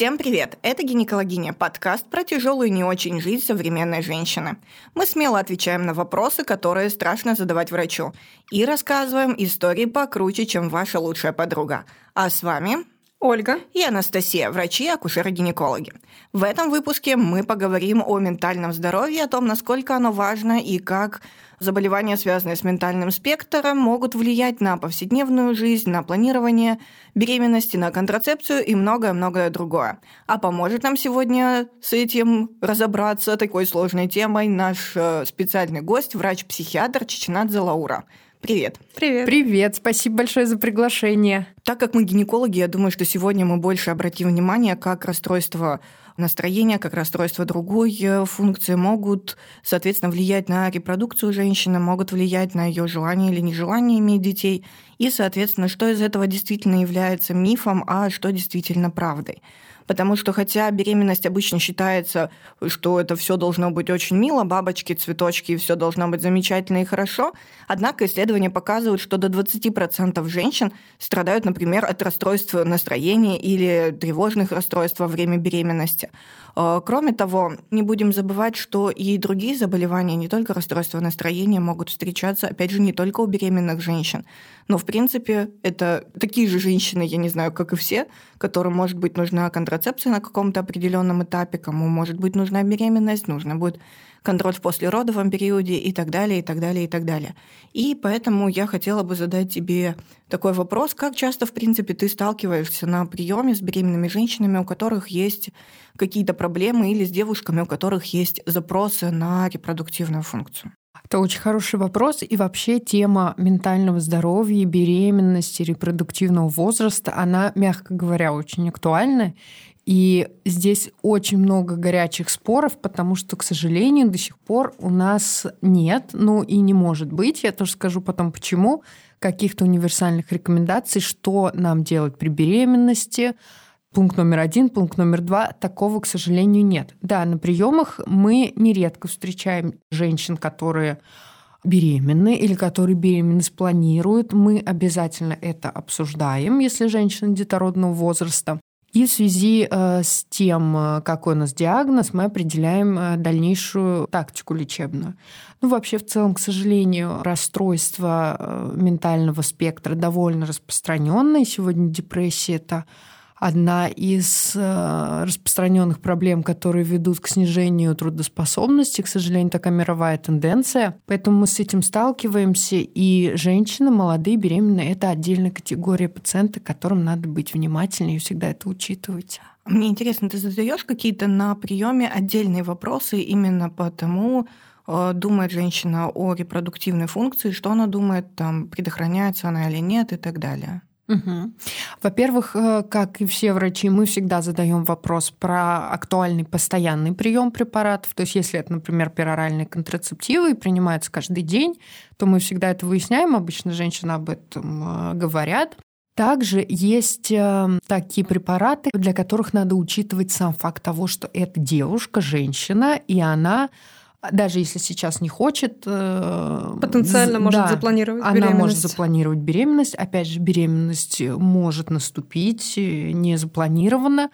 Всем привет! Это «Гинекологиня» – подкаст про тяжелую и не очень жизнь современной женщины. Мы смело отвечаем на вопросы, которые страшно задавать врачу, и рассказываем истории покруче, чем ваша лучшая подруга. А с вами Ольга и Анастасия, врачи и акушеры-гинекологи. В этом выпуске мы поговорим о ментальном здоровье, о том, насколько оно важно и как заболевания, связанные с ментальным спектром, могут влиять на повседневную жизнь, на планирование беременности, на контрацепцию и многое-многое другое. А поможет нам сегодня с этим разобраться такой сложной темой наш э, специальный гость, врач-психиатр Чеченадзе Лаура. Привет. Привет. Привет, спасибо большое за приглашение. Так как мы гинекологи, я думаю, что сегодня мы больше обратим внимание, как расстройство настроения, как расстройство другой э, функции могут, соответственно, влиять на репродукцию женщины, могут влиять на ее желание или нежелание иметь детей, и, соответственно, что из этого действительно является мифом, а что действительно правдой. Потому что хотя беременность обычно считается, что это все должно быть очень мило, бабочки, цветочки, и все должно быть замечательно и хорошо, однако исследования показывают, что до 20% женщин страдают, например, от расстройства настроения или тревожных расстройств во время беременности. Э, кроме того, не будем забывать, что и другие заболевания, не только расстройства настроения, могут встречаться, опять же, не только у беременных женщин. Но, в принципе, это такие же женщины, я не знаю, как и все, которым, может быть, нужна контрацепция на каком-то определенном этапе, кому, может быть, нужна беременность, нужно будет контроль в послеродовом периоде и так далее, и так далее, и так далее. И поэтому я хотела бы задать тебе такой вопрос, как часто, в принципе, ты сталкиваешься на приеме с беременными женщинами, у которых есть какие-то проблемы, или с девушками, у которых есть запросы на репродуктивную функцию? Это очень хороший вопрос. И вообще тема ментального здоровья, беременности, репродуктивного возраста, она, мягко говоря, очень актуальна. И здесь очень много горячих споров, потому что, к сожалению, до сих пор у нас нет, ну и не может быть, я тоже скажу потом почему, каких-то универсальных рекомендаций, что нам делать при беременности, Пункт номер один, пункт номер два, такого, к сожалению, нет. Да, на приемах мы нередко встречаем женщин, которые беременны или которые беременность планируют. Мы обязательно это обсуждаем, если женщина детородного возраста. И в связи э, с тем, э, какой у нас диагноз, мы определяем э, дальнейшую тактику лечебную. Ну, вообще, в целом, к сожалению, расстройство ментального спектра довольно распространенное. Сегодня депрессия – это одна из э, распространенных проблем, которые ведут к снижению трудоспособности. К сожалению, такая мировая тенденция. Поэтому мы с этим сталкиваемся. И женщины, молодые, беременные – это отдельная категория пациентов, к которым надо быть внимательнее и всегда это учитывать. Мне интересно, ты задаешь какие-то на приеме отдельные вопросы именно по тому, э, думает женщина о репродуктивной функции, что она думает, там, предохраняется она или нет и так далее. Угу. Во-первых, э, как и все врачи, мы всегда задаем вопрос про актуальный постоянный прием препаратов. То есть, если это, например, пероральные контрацептивы и принимаются каждый день, то мы всегда это выясняем. Обычно женщины об этом э, говорят. Также есть э, такие препараты, для которых надо учитывать сам факт того, что это девушка, женщина, и она даже если сейчас не хочет... Э, Потенциально может да, запланировать она беременность. Она может запланировать беременность. Опять же, беременность может наступить э, не запланированно.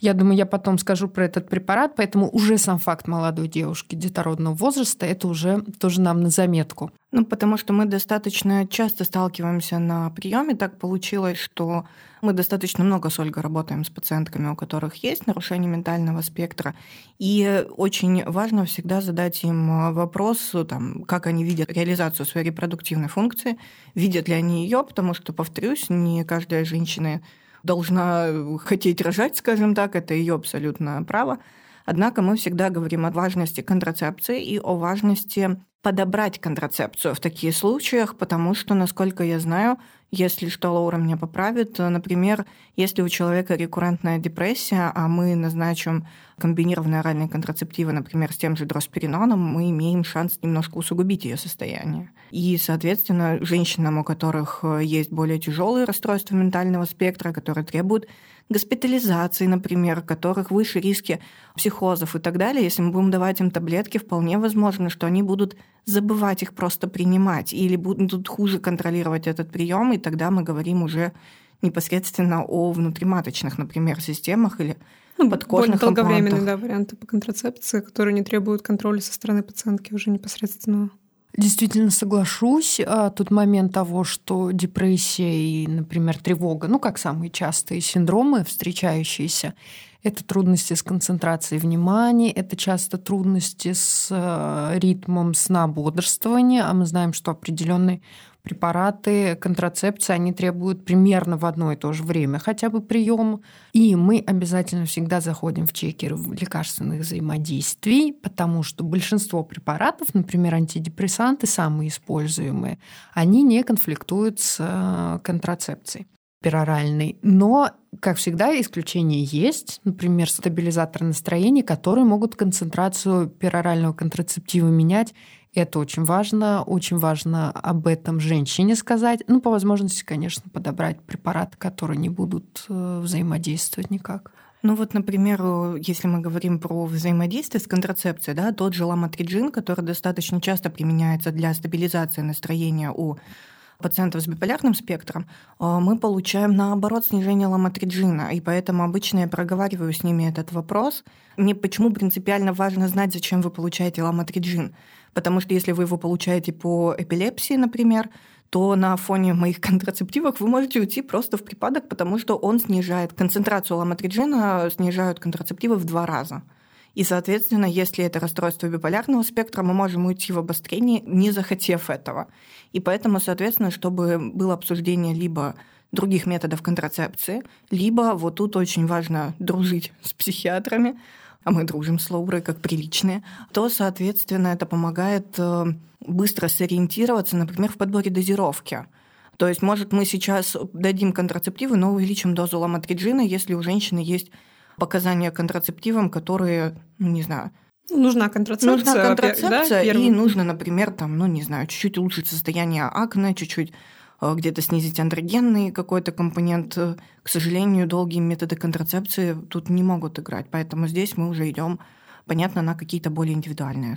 Я думаю, я потом скажу про этот препарат, поэтому уже сам факт молодой девушки детородного возраста это уже тоже нам на заметку. Ну, потому что мы достаточно часто сталкиваемся на приеме. Так получилось, что мы достаточно много с Ольгой работаем с пациентками, у которых есть нарушение ментального спектра. И очень важно всегда задать им вопрос, там, как они видят реализацию своей репродуктивной функции, видят ли они ее, потому что, повторюсь, не каждая женщина должна хотеть рожать, скажем так, это ее абсолютно право. Однако мы всегда говорим о важности контрацепции и о важности подобрать контрацепцию в таких случаях, потому что, насколько я знаю, если что, Лаура меня поправит, например, если у человека рекуррентная депрессия, а мы назначим комбинированные оральные контрацептивы, например, с тем же дроспериноном, мы имеем шанс немножко усугубить ее состояние. И, соответственно, женщинам, у которых есть более тяжелые расстройства ментального спектра, которые требуют госпитализации, например, которых выше риски психозов и так далее, если мы будем давать им таблетки, вполне возможно, что они будут забывать их просто принимать или будут хуже контролировать этот прием, и тогда мы говорим уже непосредственно о внутриматочных, например, системах или ну, подкожных более долговременные да, варианты по контрацепции, которые не требуют контроля со стороны пациентки уже непосредственно. Действительно соглашусь. А, тут момент того, что депрессия и, например, тревога, ну, как самые частые синдромы, встречающиеся, это трудности с концентрацией внимания, это часто трудности с э, ритмом сна бодрствования, а мы знаем, что определенные препараты контрацепции, они требуют примерно в одно и то же время хотя бы прием. И мы обязательно всегда заходим в чекер лекарственных взаимодействий, потому что большинство препаратов, например, антидепрессанты, самые используемые, они не конфликтуют с э, контрацепцией пероральный. Но, как всегда, исключения есть. Например, стабилизаторы настроения, которые могут концентрацию перорального контрацептива менять. Это очень важно. Очень важно об этом женщине сказать. Ну, по возможности, конечно, подобрать препараты, которые не будут э, взаимодействовать никак. Ну вот, например, если мы говорим про взаимодействие с контрацепцией, да, тот же ламотриджин, который достаточно часто применяется для стабилизации настроения у пациентов с биполярным спектром, э, мы получаем, наоборот, снижение ламотриджина. И поэтому обычно я проговариваю с ними этот вопрос. Мне почему принципиально важно знать, зачем вы получаете ламотриджин. Потому что если вы его получаете по эпилепсии, например, то на фоне моих контрацептивов вы можете уйти просто в припадок, потому что он снижает концентрацию ламотриджина, снижают контрацептивы в два раза. И, соответственно, если это расстройство биполярного спектра, мы можем уйти в обострение, не захотев этого. И поэтому, соответственно, чтобы было обсуждение либо других методов контрацепции, либо вот тут очень важно дружить с психиатрами, а мы дружим с Лаурой как приличные, то, соответственно, это помогает э, быстро сориентироваться, например, в подборе дозировки. То есть, может, мы сейчас дадим контрацептивы, но увеличим дозу ламотриджина, если у женщины есть показания контрацептивам, которые, ну, не знаю, Нужна контрацепция. Нужна контрацепция, да, и нужно, например, там, ну, не знаю, чуть-чуть улучшить состояние акне, чуть-чуть где-то снизить андрогенный какой-то компонент. К сожалению, долгие методы контрацепции тут не могут играть, поэтому здесь мы уже идем, понятно, на какие-то более индивидуальные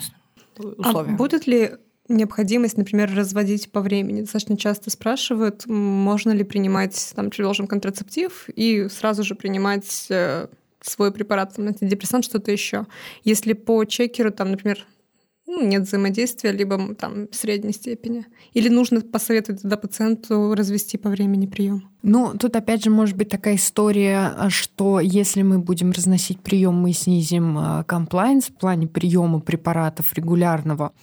а условия. А будет ли необходимость, например, разводить по времени. Достаточно часто спрашивают, можно ли принимать, там, предложим контрацептив и сразу же принимать э, свой препарат, там, антидепрессант, что-то еще. Если по чекеру, там, например, нет взаимодействия, либо там средней степени. Или нужно посоветовать тогда пациенту развести по времени прием? Ну, тут опять же может быть такая история, что если мы будем разносить прием, мы снизим комплайнс в плане приема препаратов регулярного.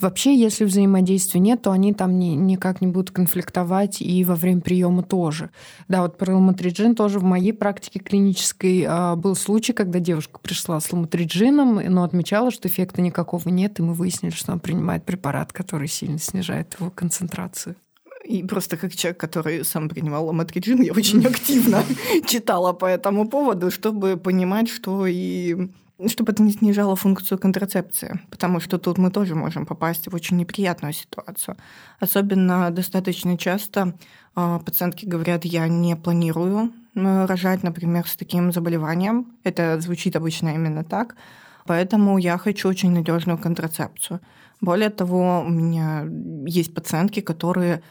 Вообще, если взаимодействия нет, то они там ни, никак не будут конфликтовать и во время приема тоже. Да, вот про ламотриджин тоже в моей практике клинической а, был случай, когда девушка пришла с ламотриджином, но отмечала, что эффекта никакого нет, и мы выяснили, что она принимает препарат, который сильно снижает его концентрацию. И просто как человек, который сам принимал ламотриджин, я очень активно читала по этому поводу, чтобы понимать, что и чтобы это не снижало функцию контрацепции, потому что тут мы тоже можем попасть в очень неприятную ситуацию. Особенно достаточно часто э, пациентки говорят, я не планирую рожать, например, с таким заболеванием. Это звучит обычно именно так. Поэтому я хочу очень надежную контрацепцию. Более того, у меня есть пациентки, которые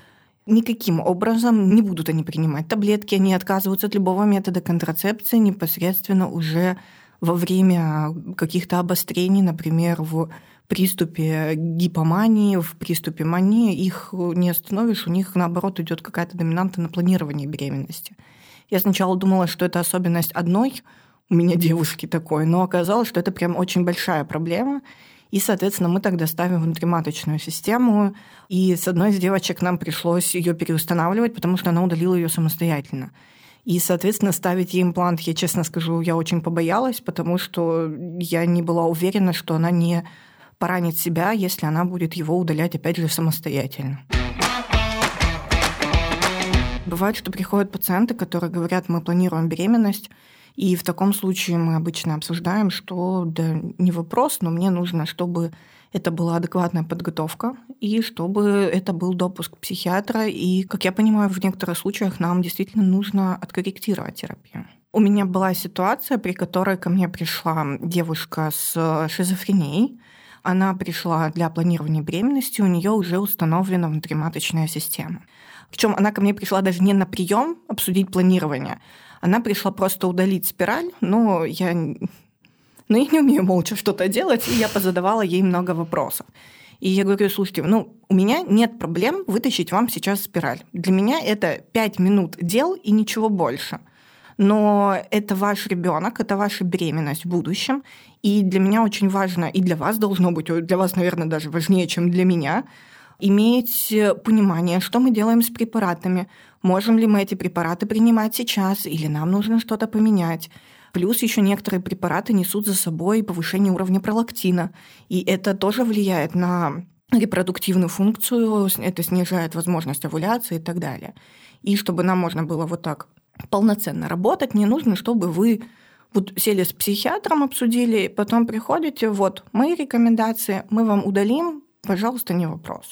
никаким образом не будут они принимать таблетки, они отказываются от любого метода контрацепции непосредственно уже во время каких-то обострений, например, в приступе гипомании, в приступе мании, их не остановишь, у них, наоборот, идет какая-то доминанта на планирование беременности. Я сначала думала, что это особенность одной у меня девушки такой, но оказалось, что это прям очень большая проблема, и, соответственно, мы тогда ставим внутриматочную систему. И с одной из девочек нам пришлось ее переустанавливать, потому что она удалила ее самостоятельно. И, соответственно, ставить ей имплант, я честно скажу, я очень побоялась, потому что я не была уверена, что она не поранит себя, если она будет его удалять, опять же, самостоятельно. Бывает, что приходят пациенты, которые говорят, мы планируем беременность, и в таком случае мы обычно обсуждаем, что да, не вопрос, но мне нужно, чтобы это была адекватная подготовка и чтобы это был допуск психиатра. И, как я понимаю, в некоторых случаях нам действительно нужно откорректировать терапию. У меня была ситуация, при которой ко мне пришла девушка с шизофренией. Она пришла для планирования беременности, у нее уже установлена внутриматочная система. Причем она ко мне пришла даже не на прием обсудить планирование, Она пришла просто удалить спираль, но я, но я не умею молча что-то делать, и я позадавала ей много вопросов. И я говорю, слушайте, ну, у меня нет проблем вытащить вам сейчас спираль. Для меня это 5 минут дел и ничего больше. Но это ваш ребенок, это ваша беременность в будущем. И для меня очень важно, и для вас должно быть, для вас, наверное, даже важнее, чем для меня, иметь понимание, что мы делаем с препаратами, можем ли мы эти препараты принимать сейчас, или нам нужно что-то поменять. Плюс еще некоторые препараты несут за собой повышение уровня пролактина, и это тоже влияет на репродуктивную функцию, это снижает возможность овуляции и так далее. И чтобы нам можно было вот так полноценно работать, мне нужно, чтобы вы вот сели с психиатром, обсудили, потом приходите, вот мои рекомендации, мы вам удалим, пожалуйста, не вопрос.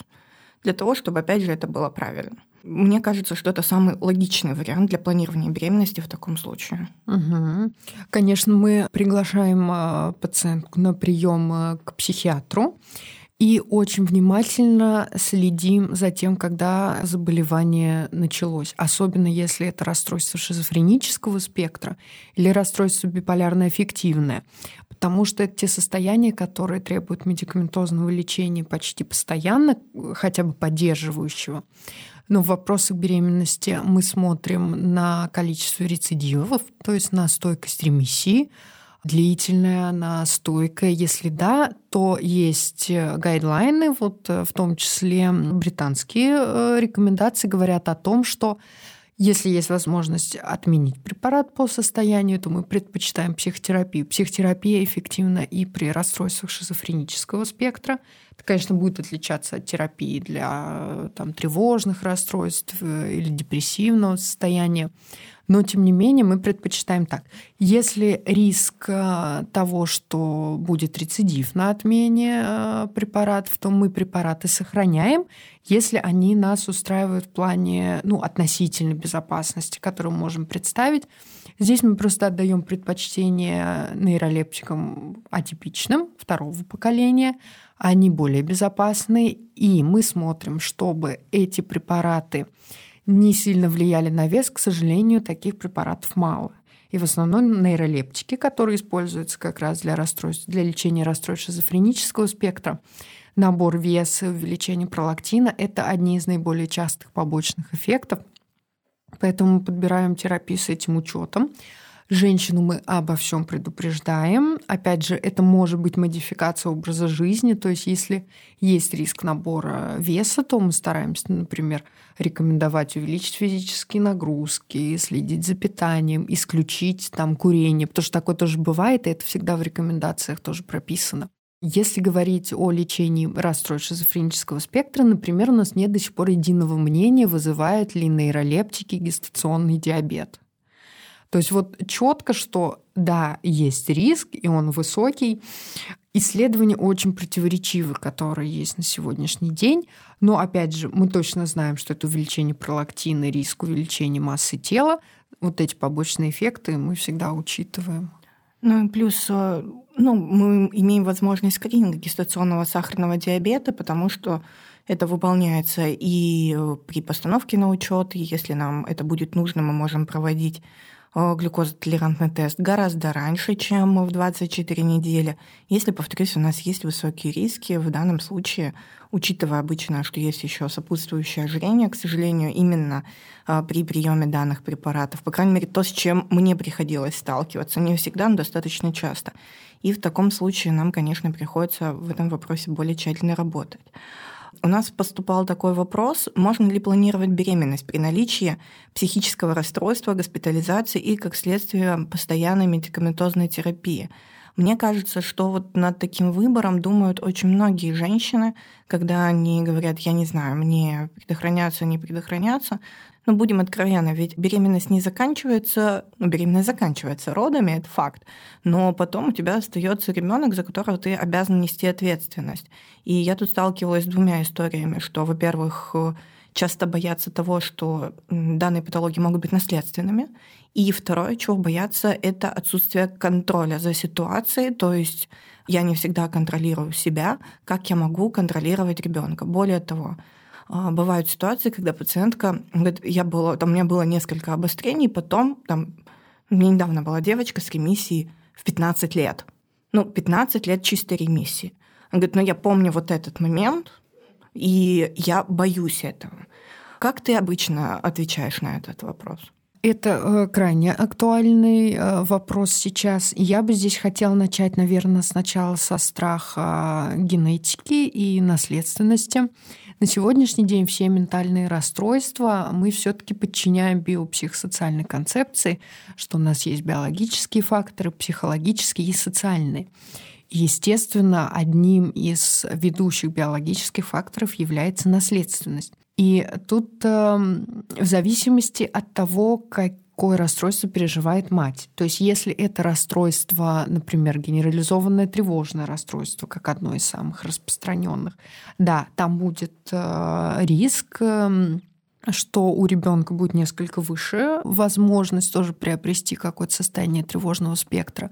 Для того, чтобы, опять же, это было правильно. Мне кажется, что это самый логичный вариант для планирования беременности в таком случае. Угу. Конечно, мы приглашаем а, пациентку на прием а, к психиатру и очень внимательно следим за тем, когда заболевание началось. Особенно если это расстройство шизофренического спектра или расстройство биполярно-аффективное. Потому что это те состояния, которые требуют медикаментозного лечения почти постоянно, хотя бы поддерживающего. Но в вопросах беременности мы смотрим на количество рецидивов, то есть на стойкость ремиссии, длительная, она стойкая. Если да, то есть э, гайдлайны, вот э, в том числе британские э, рекомендации говорят о том, что если есть возможность отменить препарат по состоянию, то мы предпочитаем психотерапию. Психотерапия эффективна и при расстройствах шизофренического спектра. Это, конечно, будет отличаться от терапии для там, тревожных расстройств или депрессивного состояния. Но, тем не менее, мы предпочитаем так. Если риск э, того, что будет рецидив на отмене э, препаратов, то мы препараты сохраняем, если они нас устраивают в плане ну, относительной безопасности, которую мы можем представить. Здесь мы просто отдаем предпочтение нейролептикам атипичным второго поколения. Они более безопасны, и мы смотрим, чтобы эти препараты не сильно влияли на вес, к сожалению, таких препаратов мало. И в основном нейролептики, которые используются как раз для, расстройств, для лечения расстройств шизофренического спектра, набор веса, увеличение пролактина – это одни из наиболее частых побочных эффектов. Поэтому мы подбираем терапию с этим учетом. Женщину мы обо всем предупреждаем. Опять же, это может быть модификация образа жизни. То есть, если есть риск набора веса, то мы стараемся, например, рекомендовать увеличить физические нагрузки, следить за питанием, исключить там курение, потому что такое тоже бывает, и это всегда в рекомендациях тоже прописано. Если говорить о лечении расстройств шизофренического спектра, например, у нас нет до сих пор единого мнения, вызывает ли нейролептики гестационный диабет. То есть вот четко, что да, есть риск, и он высокий. Исследования очень противоречивы, которые есть на сегодняшний день. Но, опять же, мы точно знаем, что это увеличение пролактина, риск увеличения массы тела. Вот эти побочные эффекты мы всегда учитываем. Ну и плюс э, ну, мы имеем возможность скрининга гестационного сахарного диабета, потому что это выполняется и при постановке на учет, и если нам это будет нужно, мы можем проводить Э, глюкозотолерантный тест гораздо раньше, чем в 24 недели. Если, повторюсь, у нас есть высокие риски, в данном случае, учитывая обычно, что есть еще сопутствующее ожирение, к сожалению, именно э, при приеме данных препаратов, по крайней мере, то, с чем мне приходилось сталкиваться, не всегда, но достаточно часто. И в таком случае нам, конечно, приходится в этом вопросе более тщательно работать. У нас поступал такой вопрос, можно ли планировать беременность при наличии психического расстройства, госпитализации и, как следствие, постоянной медикаментозной терапии. Мне кажется, что вот над таким выбором думают очень многие женщины, когда они говорят, я не знаю, мне предохраняться, не предохраняться. Но будем откровенны, ведь беременность не заканчивается, ну, беременность заканчивается родами, это факт, но потом у тебя остается ребенок, за которого ты обязан нести ответственность. И я тут сталкивалась с двумя историями, что, во-первых, часто боятся того, что данные патологии могут быть наследственными. И второе, чего боятся, это отсутствие контроля за ситуацией, то есть я не всегда контролирую себя, как я могу контролировать ребенка. Более того, бывают ситуации, когда пациентка говорит, я была, там у меня было несколько обострений, потом там У меня недавно была девочка с ремиссией в 15 лет. Ну, 15 лет чистой ремиссии. Она говорит, ну я помню вот этот момент, и я боюсь этого. Как ты обычно отвечаешь на этот вопрос? Это э, крайне актуальный э, вопрос сейчас. Я бы здесь хотела начать, наверное, сначала со страха генетики и наследственности. На сегодняшний день все ментальные расстройства мы все-таки подчиняем биопсихосоциальной концепции, что у нас есть биологические факторы, психологические и социальные. Естественно, одним из ведущих биологических факторов является наследственность. И тут э, в зависимости от того, какое расстройство переживает мать. То есть если это расстройство, например, генерализованное тревожное расстройство, как одно из самых распространенных, да, там будет э, риск э, что у ребенка будет несколько выше возможность тоже приобрести какое-то состояние тревожного спектра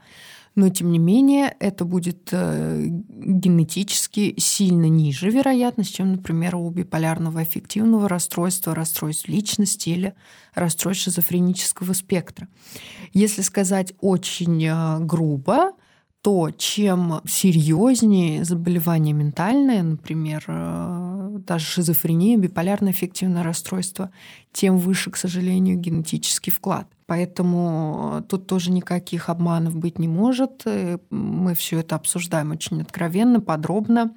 но тем не менее это будет э, генетически сильно ниже вероятность, чем, например, у биполярного аффективного расстройства, расстройств личности или расстройств шизофренического спектра. Если сказать очень э, грубо, то чем серьезнее заболевание ментальное, например, э, даже шизофрения, биполярное аффективное расстройство, тем выше, к сожалению, генетический вклад. Поэтому э, тут тоже никаких обманов быть не может. Э, мы все это обсуждаем очень откровенно, подробно.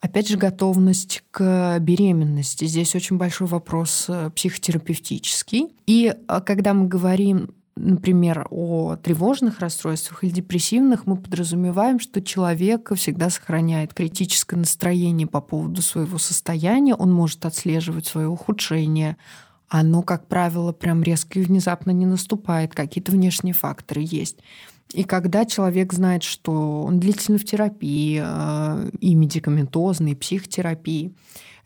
Опять же, готовность к беременности. Здесь очень большой вопрос психотерапевтический. И когда мы говорим например, о тревожных расстройствах или депрессивных, мы подразумеваем, что человек всегда сохраняет критическое настроение по поводу своего состояния, он может отслеживать свое ухудшение, оно, как правило, прям резко и внезапно не наступает, какие-то внешние факторы есть. И когда человек знает, что он длительно в терапии, э, и медикаментозной, и психотерапии,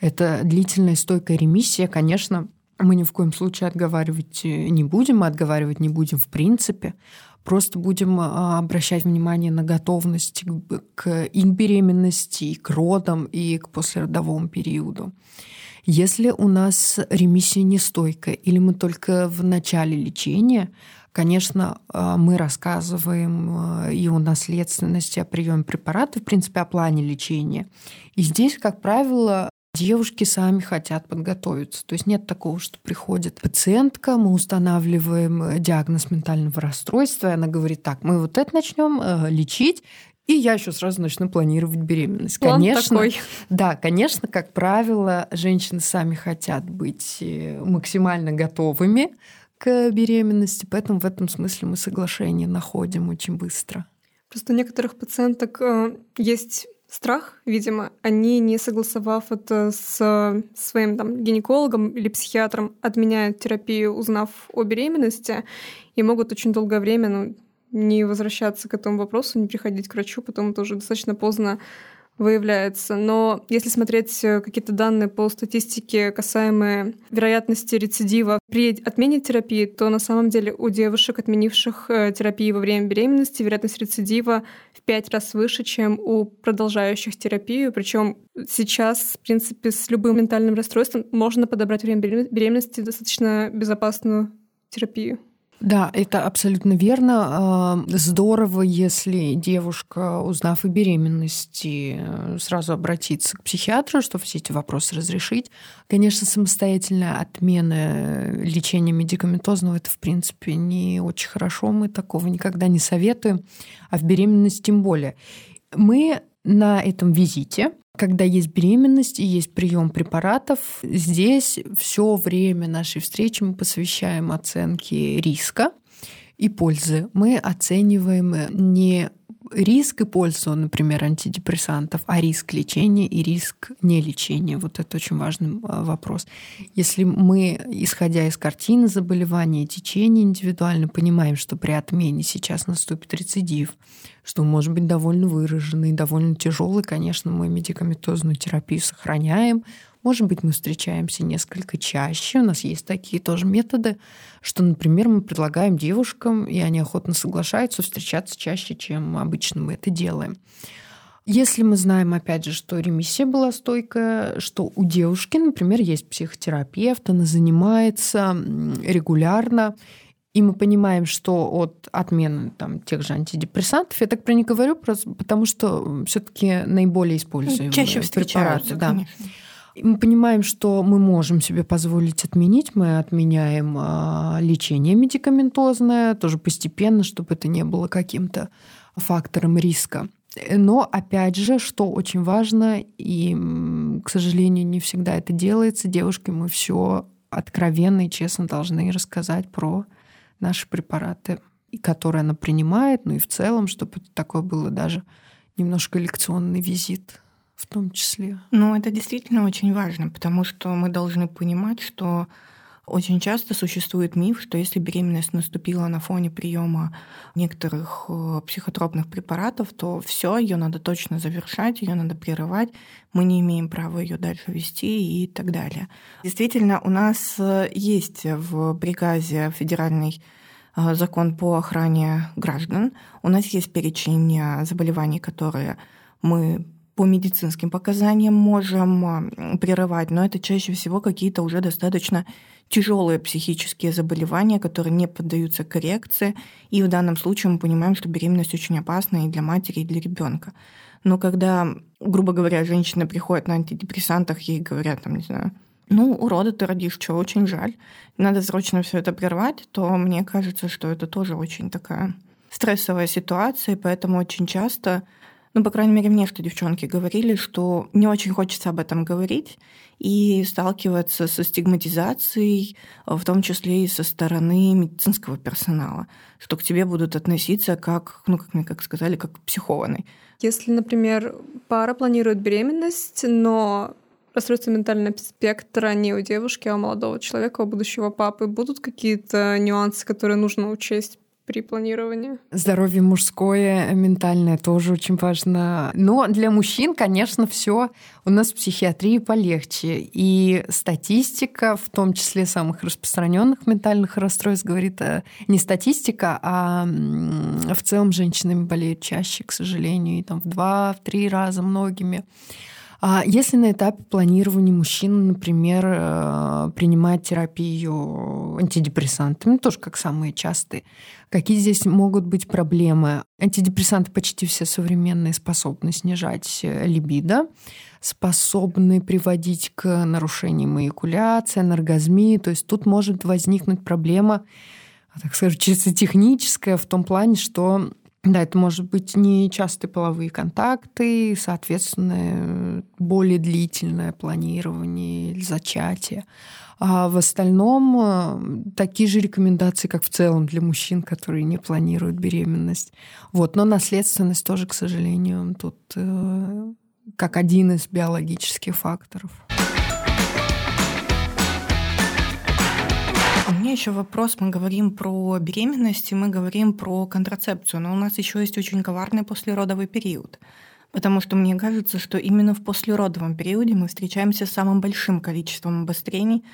это длительная стойкая ремиссия, конечно, мы ни в коем случае отговаривать э, не будем, мы отговаривать не будем в принципе. Просто будем а, обращать внимание на готовность к беременности, к родам, и к послеродовому периоду. Если у нас ремиссия нестойкая или мы только в начале лечения, конечно, а, мы рассказываем а, и о наследственности, о приеме препаратов, в принципе, о плане лечения. И здесь, как правило, Девушки сами хотят подготовиться. То есть нет такого, что приходит пациентка, мы устанавливаем э, диагноз ментального расстройства, и она говорит, так, мы вот это начнем э, лечить, и я еще сразу начну планировать беременность. План конечно, такой. да, конечно, как правило, женщины сами хотят быть э, максимально готовыми к беременности, поэтому в этом смысле мы соглашение находим очень быстро. Просто у некоторых пациенток есть страх, видимо, они, не согласовав это с своим там, гинекологом или психиатром, отменяют терапию, узнав о беременности, и могут очень долгое время ну, не возвращаться к этому вопросу, не приходить к врачу, потом это уже достаточно поздно выявляется. Но если смотреть э, какие-то данные по статистике, касаемые вероятности рецидива при отмене терапии, то на самом деле у девушек, отменивших э, терапию во время беременности, вероятность рецидива в пять раз выше, чем у продолжающих терапию. Причем сейчас, в принципе, с любым ментальным расстройством можно подобрать время беременности достаточно безопасную терапию. Да, это абсолютно верно. А, здорово, если девушка, узнав о беременности, сразу обратится к психиатру, чтобы все эти вопросы разрешить. Конечно, самостоятельная отмена лечения медикаментозного это, в принципе, не очень хорошо. Мы такого никогда не советуем, а в беременности тем более. Мы на этом визите когда есть беременность и есть прием препаратов, здесь все время нашей встречи мы посвящаем оценке риска и пользы. Мы оцениваем не риск и пользу, например, антидепрессантов, а риск лечения и риск нелечения. Вот это очень важный а, вопрос. Если мы, исходя из картины заболевания течения индивидуально, понимаем, что при отмене сейчас наступит рецидив, что может быть довольно выраженный, довольно тяжелый, конечно, мы медикаментозную терапию сохраняем, может быть, мы встречаемся несколько чаще. У нас есть такие тоже методы, что, например, мы предлагаем девушкам, и они охотно соглашаются встречаться чаще, чем обычно мы это делаем. Если мы знаем, опять же, что ремиссия была стойкая, что у девушки, например, есть психотерапевт, она занимается регулярно, и мы понимаем, что от отмены там, тех же антидепрессантов, я так про них говорю, просто потому что все таки наиболее используемые Чаще препараты. Да. Конечно. Мы понимаем, что мы можем себе позволить отменить. Мы отменяем а, лечение медикаментозное, тоже постепенно, чтобы это не было каким-то фактором риска. Но, опять же, что очень важно, и, к сожалению, не всегда это делается, девушки, мы все откровенно и честно должны рассказать про наши препараты, которые она принимает, ну и в целом, чтобы такое было даже немножко лекционный визит в том числе. Ну, это действительно очень важно, потому что мы должны понимать, что очень часто существует миф, что если беременность наступила на фоне приема некоторых э, психотропных препаратов, то все, ее надо точно завершать, ее надо прерывать, мы не имеем права ее дальше вести и так далее. Действительно, у нас э, есть в приказе федеральный э, закон по охране граждан. У нас есть перечень заболеваний, которые мы по медицинским показаниям можем прерывать, но это чаще всего какие-то уже достаточно тяжелые психические заболевания, которые не поддаются коррекции. И в данном случае мы понимаем, что беременность очень опасна и для матери, и для ребенка. Но когда, грубо говоря, женщина приходит на антидепрессантах, ей говорят, там, не знаю, ну, урода ты родишь, что очень жаль, надо срочно все это прервать, то мне кажется, что это тоже очень такая стрессовая ситуация, и поэтому очень часто ну, по крайней мере, мне что девчонки говорили, что не очень хочется об этом говорить и сталкиваться со стигматизацией, в том числе и со стороны медицинского персонала, что к тебе будут относиться как, ну, как мне как сказали, как к психованной. Если, например, пара планирует беременность, но расстройство ментального спектра не у девушки, а у молодого человека, у будущего папы, будут какие-то нюансы, которые нужно учесть при планировании. Здоровье мужское, ментальное тоже очень важно. Но для мужчин, конечно, все у нас в психиатрии полегче. И статистика, в том числе самых распространенных ментальных расстройств, говорит э, не статистика, а в целом женщинами болеют чаще, к сожалению, и там в два-три раза многими. А если на этапе планирования мужчина, например, э, принимает терапию антидепрессантами, тоже как самые частые, какие здесь могут быть проблемы? Антидепрессанты почти все современные способны снижать э, либидо, способны приводить к нарушениям эякуляции, анаргазмии. То есть тут может возникнуть проблема, так скажем, чисто техническая в том плане, что да, это может быть не частые половые контакты, соответственно, более длительное планирование или зачатие. А в остальном э, такие же рекомендации, как в целом для мужчин, которые не планируют беременность. Вот. Но наследственность тоже, к сожалению, тут э, как один из биологических факторов. Меня еще вопрос. Мы говорим про беременность, и мы говорим про контрацепцию, но у нас еще есть очень коварный послеродовый период. Потому что мне кажется, что именно в послеродовом периоде мы встречаемся с самым большим количеством обострений.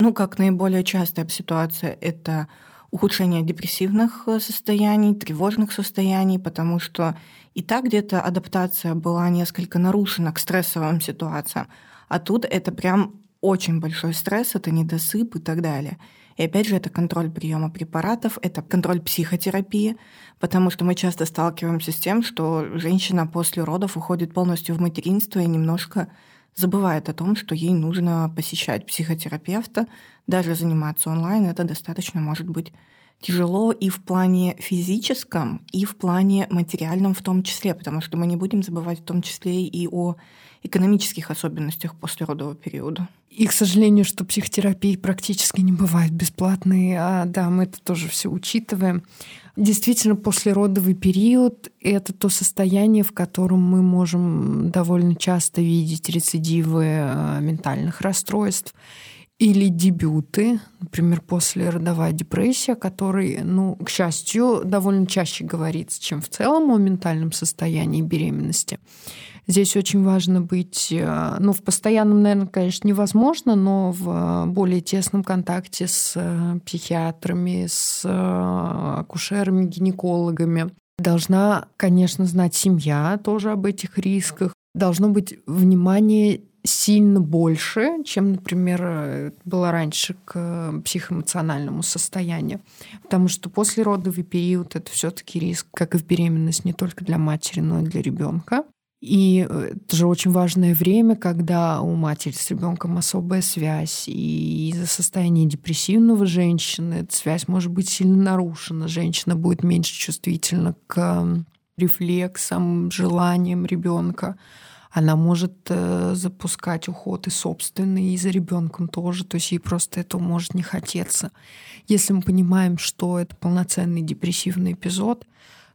Ну, как наиболее частая ситуация – это ухудшение депрессивных э, состояний, тревожных состояний, потому что и так где-то адаптация была несколько нарушена к стрессовым ситуациям, а тут это прям очень большой стресс, это недосып и так далее. И опять же, это контроль приема препаратов, это контроль психотерапии, потому что мы часто сталкиваемся с тем, что женщина после родов уходит полностью в материнство и немножко забывает о том, что ей нужно посещать психотерапевта, даже заниматься онлайн, это достаточно может быть тяжело и в плане физическом, и в плане материальном в том числе, потому что мы не будем забывать в том числе и о экономических особенностях послеродового периода. И, к сожалению, что психотерапии практически не бывает бесплатной, а да, мы это тоже все учитываем. Действительно, послеродовый период — это то состояние, в котором мы можем довольно часто видеть рецидивы э, ментальных расстройств или дебюты, например, после родовая депрессия, который, ну, к счастью, довольно чаще говорится, чем в целом о ментальном состоянии беременности. Здесь очень важно быть, э, ну, в постоянном, наверное, конечно, невозможно, но в э, более тесном контакте с э, психиатрами, с акушерами, гинекологами. Должна, конечно, знать семья тоже об этих рисках. Должно быть внимание сильно больше, чем, например, было раньше к психоэмоциональному состоянию. Потому что послеродовый период это все-таки риск, как и в беременность, не только для матери, но и для ребенка. И э, это же очень важное время, когда у матери с ребенком особая связь. И из-за состояния депрессивного женщины эта связь может быть сильно нарушена. Женщина будет меньше чувствительна к рефлексам, желаниям ребенка. Она может э, запускать уход и собственный, и за ребенком тоже. То есть ей просто этого может не хотеться. Если мы понимаем, что это полноценный депрессивный эпизод,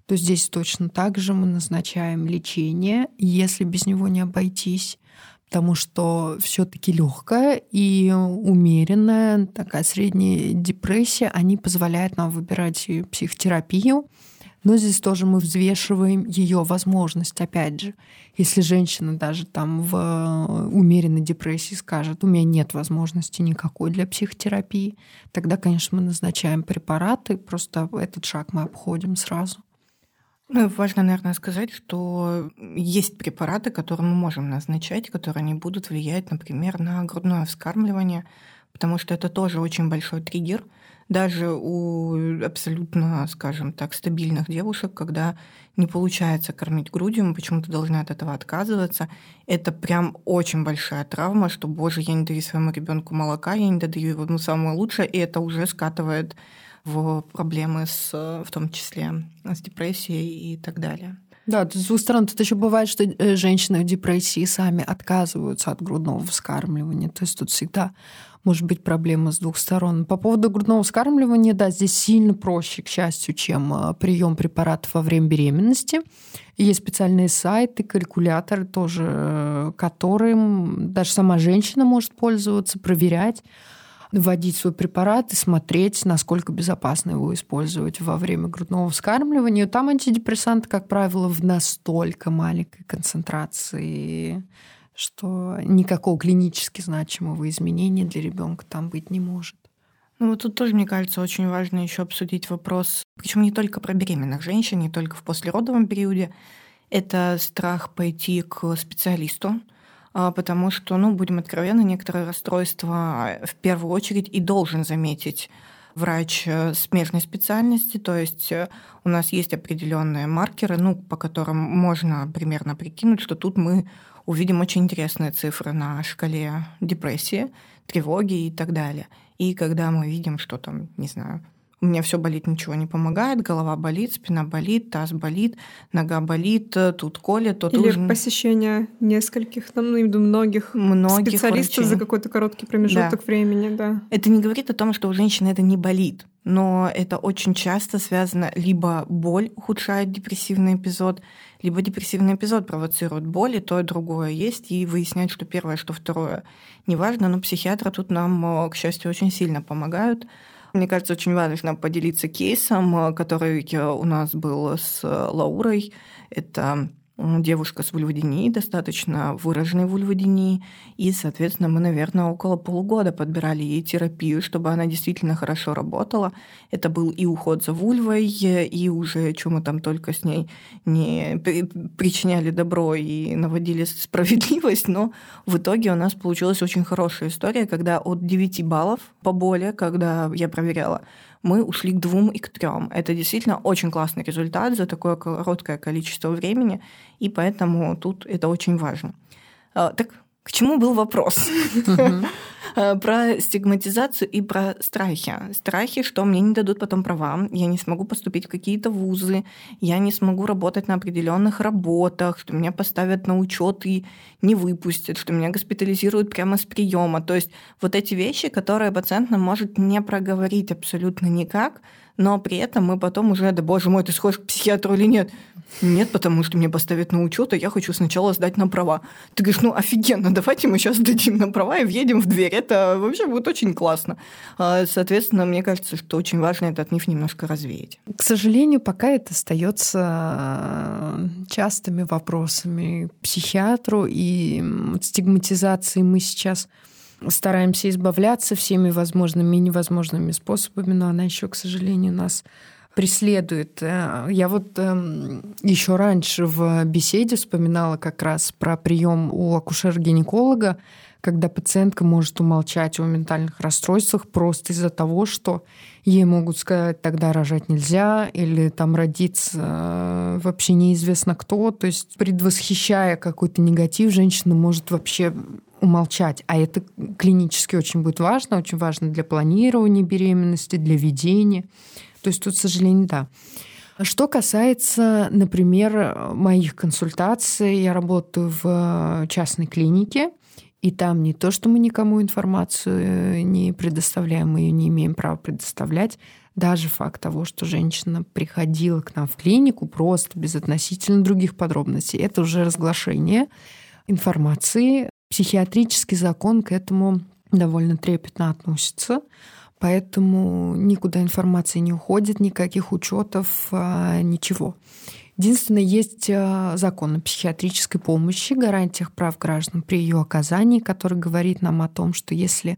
то здесь точно так же мы назначаем лечение, если без него не обойтись потому что все-таки легкая и умеренная такая средняя депрессия, они позволяют нам выбирать психотерапию, но здесь тоже мы взвешиваем ее возможность, опять же. Если женщина даже там в э, умеренной депрессии скажет, у меня нет возможности никакой для психотерапии, тогда, конечно, мы назначаем препараты, просто этот шаг мы обходим сразу. Ну, важно, наверное, сказать, что есть препараты, которые мы можем назначать, которые не будут влиять, например, на грудное вскармливание, потому что это тоже очень большой триггер – даже у абсолютно, скажем так, стабильных девушек, когда не получается кормить грудью, мы почему-то должны от этого отказываться. Это прям очень большая травма, что, боже, я не даю своему ребенку молока, я не даю его ну, самое лучшее, и это уже скатывает в проблемы с, в том числе с депрессией и так далее. Да, с двух сторон, тут еще бывает, что э, женщины в депрессии сами отказываются от грудного вскармливания. То есть тут всегда может быть проблема с двух сторон. По поводу грудного вскармливания, да, здесь сильно проще, к счастью, чем а, прием препаратов во время беременности. Есть специальные сайты, калькуляторы тоже, э, которым даже сама женщина может пользоваться, проверять вводить свой препарат и смотреть, насколько безопасно его использовать во время грудного вскармливания. Там антидепрессанты, как правило, в настолько маленькой концентрации, что никакого клинически значимого изменения для ребенка там быть не может. Ну вот тут тоже, мне кажется, очень важно еще обсудить вопрос, причем не только про беременных женщин, не только в послеродовом периоде, это страх пойти к специалисту, а, потому что, ну, будем откровенны, некоторые расстройства в первую очередь и должен заметить врач э, смежной специальности, то есть э, у нас есть определенные маркеры, ну, по которым можно примерно прикинуть, что тут мы увидим очень интересные цифры на шкале депрессии, тревоги и так далее. И когда мы видим, что там, не знаю, у меня все болит, ничего не помогает, голова болит, спина болит, таз болит, нога болит, тут колет, то Или уже... посещение нескольких, там, ну, многих, многих специалистов врачей. за какой-то короткий промежуток да. времени, да. Это не говорит о том, что у женщины это не болит, но это очень часто связано либо боль ухудшает депрессивный эпизод, либо депрессивный эпизод провоцирует боль, и то, и другое есть, и выяснять, что первое, что второе. Неважно, но психиатры тут нам, к счастью, очень сильно помогают. Мне кажется, очень важно поделиться кейсом, э, который у нас был с Лаурой. Это девушка с вульводинией, достаточно выраженной вульводинией, и, соответственно, мы, наверное, около полугода подбирали ей терапию, чтобы она действительно хорошо работала. Это был и уход за вульвой, и уже, что мы там только с ней не причиняли добро и наводили справедливость, но в итоге у нас получилась очень хорошая история, когда от 9 баллов по боли, когда я проверяла, мы ушли к двум и к трем. Это действительно очень классный результат за такое короткое количество времени, и поэтому тут это очень важно. А, так к чему был вопрос? Э, про стигматизацию и про страхи. Страхи, что мне не дадут потом права, я не смогу поступить в какие-то вузы, я не смогу работать на определенных работах, что меня поставят на учет и не выпустят, что меня госпитализируют прямо с приема. То есть вот эти вещи, которые пациент нам может не проговорить абсолютно никак, но при этом мы потом уже, да боже мой, ты сходишь к психиатру или нет? Нет, потому что мне поставят на учет, а я хочу сначала сдать на права. Ты говоришь, ну офигенно, давайте мы сейчас сдадим на права и въедем в дверь. Это вообще будет очень классно. А, соответственно, мне кажется, что очень важно этот миф немножко развеять. К сожалению, пока это остается э, частыми вопросами психиатру и стигматизации мы сейчас стараемся избавляться всеми возможными и невозможными способами, но она еще, к сожалению, нас преследует. Э, я вот эм, еще раньше в беседе вспоминала как раз про прием у акушера-гинеколога, когда пациентка может умолчать о ментальных расстройствах просто из-за того, что ей могут сказать, тогда рожать нельзя, или там родиться э, вообще неизвестно кто. То есть предвосхищая какой-то негатив, женщина может вообще умолчать. А это клинически очень будет важно, очень важно для планирования беременности, для ведения. То есть тут, к сожалению, да. Что касается, например, моих консультаций, я работаю в частной клинике, и там не то, что мы никому информацию э, не предоставляем, мы ее не имеем права предоставлять. Даже факт того, что женщина приходила к нам в клинику просто без относительно других подробностей, это уже разглашение информации. Психиатрический закон к этому довольно трепетно относится. Поэтому никуда информация не уходит, никаких учетов, а, ничего. Единственное, есть э, закон о психиатрической помощи, гарантиях прав граждан при ее оказании, который говорит нам о том, что если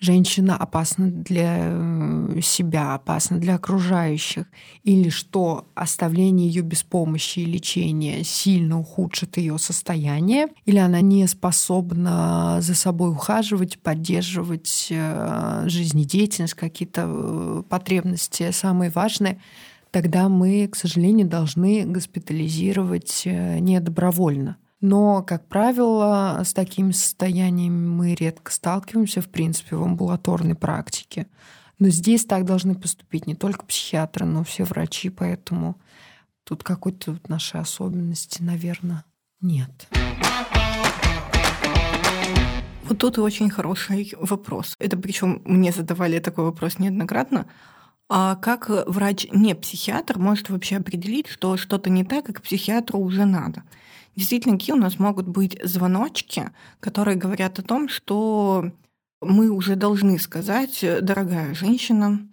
женщина опасна для э, себя, опасна для окружающих, или что оставление ее без помощи и лечения сильно ухудшит ее состояние, или она не способна за собой ухаживать, поддерживать э, жизнедеятельность, какие-то потребности самые важные, тогда мы, к сожалению, должны госпитализировать э, не добровольно. Но, как правило, с такими состояниями мы редко сталкиваемся, в принципе, в амбулаторной практике. Но здесь так должны поступить не только психиатры, но все врачи, поэтому тут какой-то нашей особенности, наверное, нет. Вот тут очень хороший вопрос. Это причем мне задавали такой вопрос неоднократно. А как врач не психиатр может вообще определить, что что-то не так, и к психиатру уже надо? Действительно, какие у нас могут быть звоночки, которые говорят о том, что мы уже должны сказать, дорогая женщина,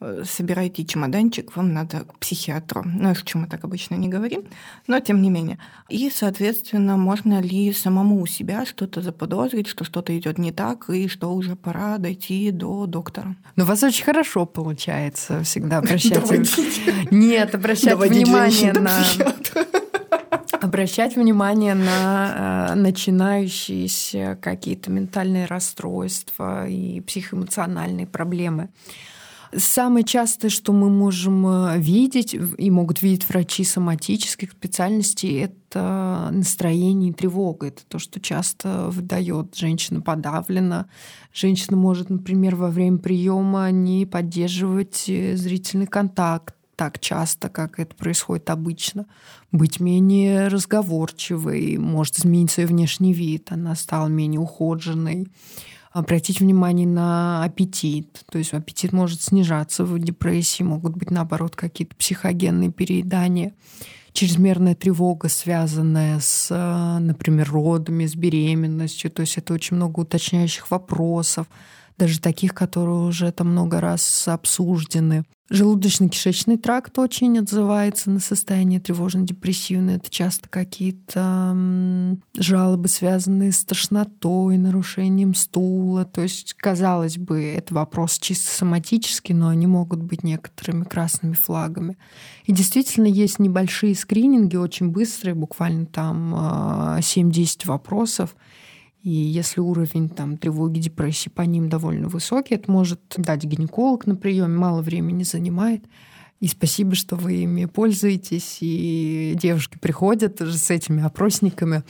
Э, собирайте чемоданчик, вам надо к психиатру. Ну, о чем мы так обычно не говорим, но тем не менее. И, соответственно, можно ли самому у себя что-то заподозрить, что что-то идет не так, и что уже пора дойти до доктора. Ну, у вас очень хорошо получается всегда обращать... Нет, обращать внимание на... Обращать внимание на э, начинающиеся какие-то ментальные расстройства и психоэмоциональные проблемы. Самое частое, что мы можем э, видеть, и могут видеть врачи соматических специальностей, это настроение и тревога. Это то, что часто выдает женщина подавлена. Женщина может, например, во время приема не поддерживать э, зрительный контакт так часто, как это происходит обычно, быть менее разговорчивой, может измениться ее внешний вид, она стала менее ухоженной, обратить внимание на аппетит. То есть аппетит может снижаться в депрессии, могут быть, наоборот, какие-то психогенные переедания. Чрезмерная тревога, связанная с, например, родами, с беременностью. То есть это очень много уточняющих вопросов, даже таких, которые уже там много раз обсуждены. Желудочно-кишечный тракт очень отзывается на состояние тревожно-депрессивное. Это часто какие-то жалобы, связанные с тошнотой, нарушением стула. То есть, казалось бы, это вопрос чисто соматический, но они могут быть некоторыми красными флагами. И действительно есть небольшие скрининги, очень быстрые, буквально там 7-10 а, вопросов, и если уровень там, тревоги, депрессии по ним довольно высокий, это может дать гинеколог на приеме, мало времени занимает. И спасибо, что вы ими пользуетесь, и девушки приходят с этими опросниками.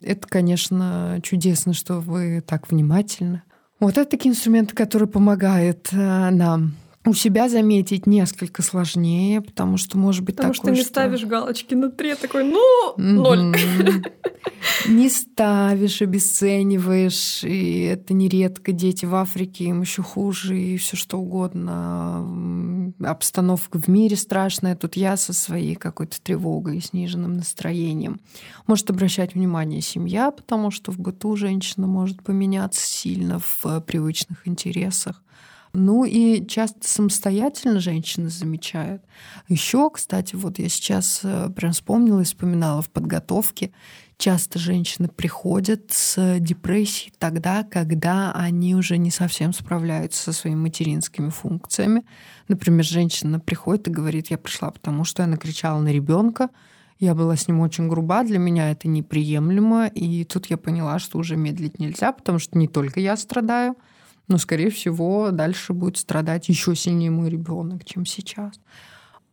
Это, конечно, чудесно, что вы так внимательны. Вот это такие инструменты, которые помогают э, нам у себя заметить несколько сложнее, потому что может быть потому такое, что не ставишь галочки на три, такой, ну, ноль. Не ставишь, обесцениваешь, и это нередко. Дети в Африке, им еще хуже, и все что угодно. Обстановка в мире страшная. Тут я со своей какой-то тревогой и сниженным настроением. Может обращать внимание семья, потому что в быту женщина может поменяться сильно в привычных интересах. Ну и часто самостоятельно женщины замечают. Еще, кстати, вот я сейчас э, прям вспомнила и вспоминала в подготовке, часто женщины приходят с депрессией тогда, когда они уже не совсем справляются со своими материнскими функциями. Например, женщина приходит и говорит, я пришла потому, что я накричала на ребенка, я была с ним очень груба, для меня это неприемлемо, и тут я поняла, что уже медлить нельзя, потому что не только я страдаю, но, скорее всего, дальше будет страдать еще сильнее мой ребенок, чем сейчас.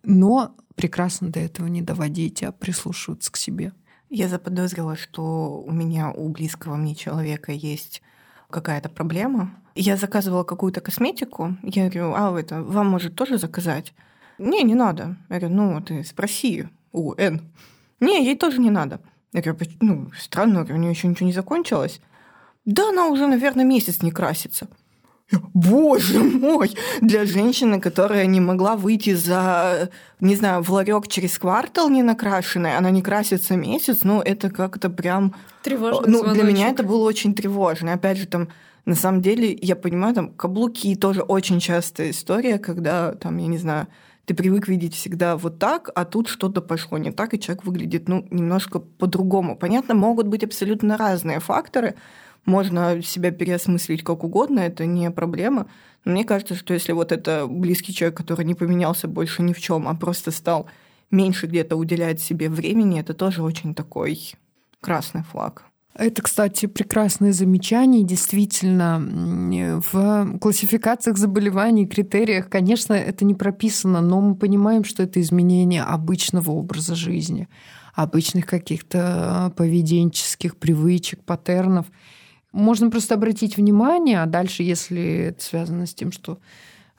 Но прекрасно до этого не доводить, а прислушиваться к себе. Я заподозрила, что у меня у близкого мне человека есть какая-то проблема. Я заказывала какую-то косметику. Я говорю, а это вам может тоже заказать? Не, не надо. Я говорю, ну ты спроси у Н. Не, ей тоже не надо. Я говорю, ну, странно, у нее еще ничего не закончилось. Да, она уже, наверное, месяц не красится. Боже мой! Для женщины, которая не могла выйти за, не знаю, в ларек через квартал не накрашенная, она не красится месяц, ну, это как-то прям... Тревожно. Ну, для меня это было очень тревожно. Опять же, там, на самом деле, я понимаю, там, каблуки тоже очень частая история, когда, там, я не знаю, ты привык видеть всегда вот так, а тут что-то пошло не так, и человек выглядит, ну, немножко по-другому. Понятно, могут быть абсолютно разные факторы, можно себя переосмыслить как угодно, это не проблема. Но мне кажется, что если вот это близкий человек, который не поменялся больше ни в чем, а просто стал меньше где-то уделять себе времени, это тоже очень такой красный флаг. Это, кстати, прекрасное замечание. Действительно, в классификациях заболеваний, критериях, конечно, это не прописано, но мы понимаем, что это изменение обычного образа жизни, обычных каких-то поведенческих привычек, паттернов. Можно просто обратить внимание, а дальше, если это связано с тем, что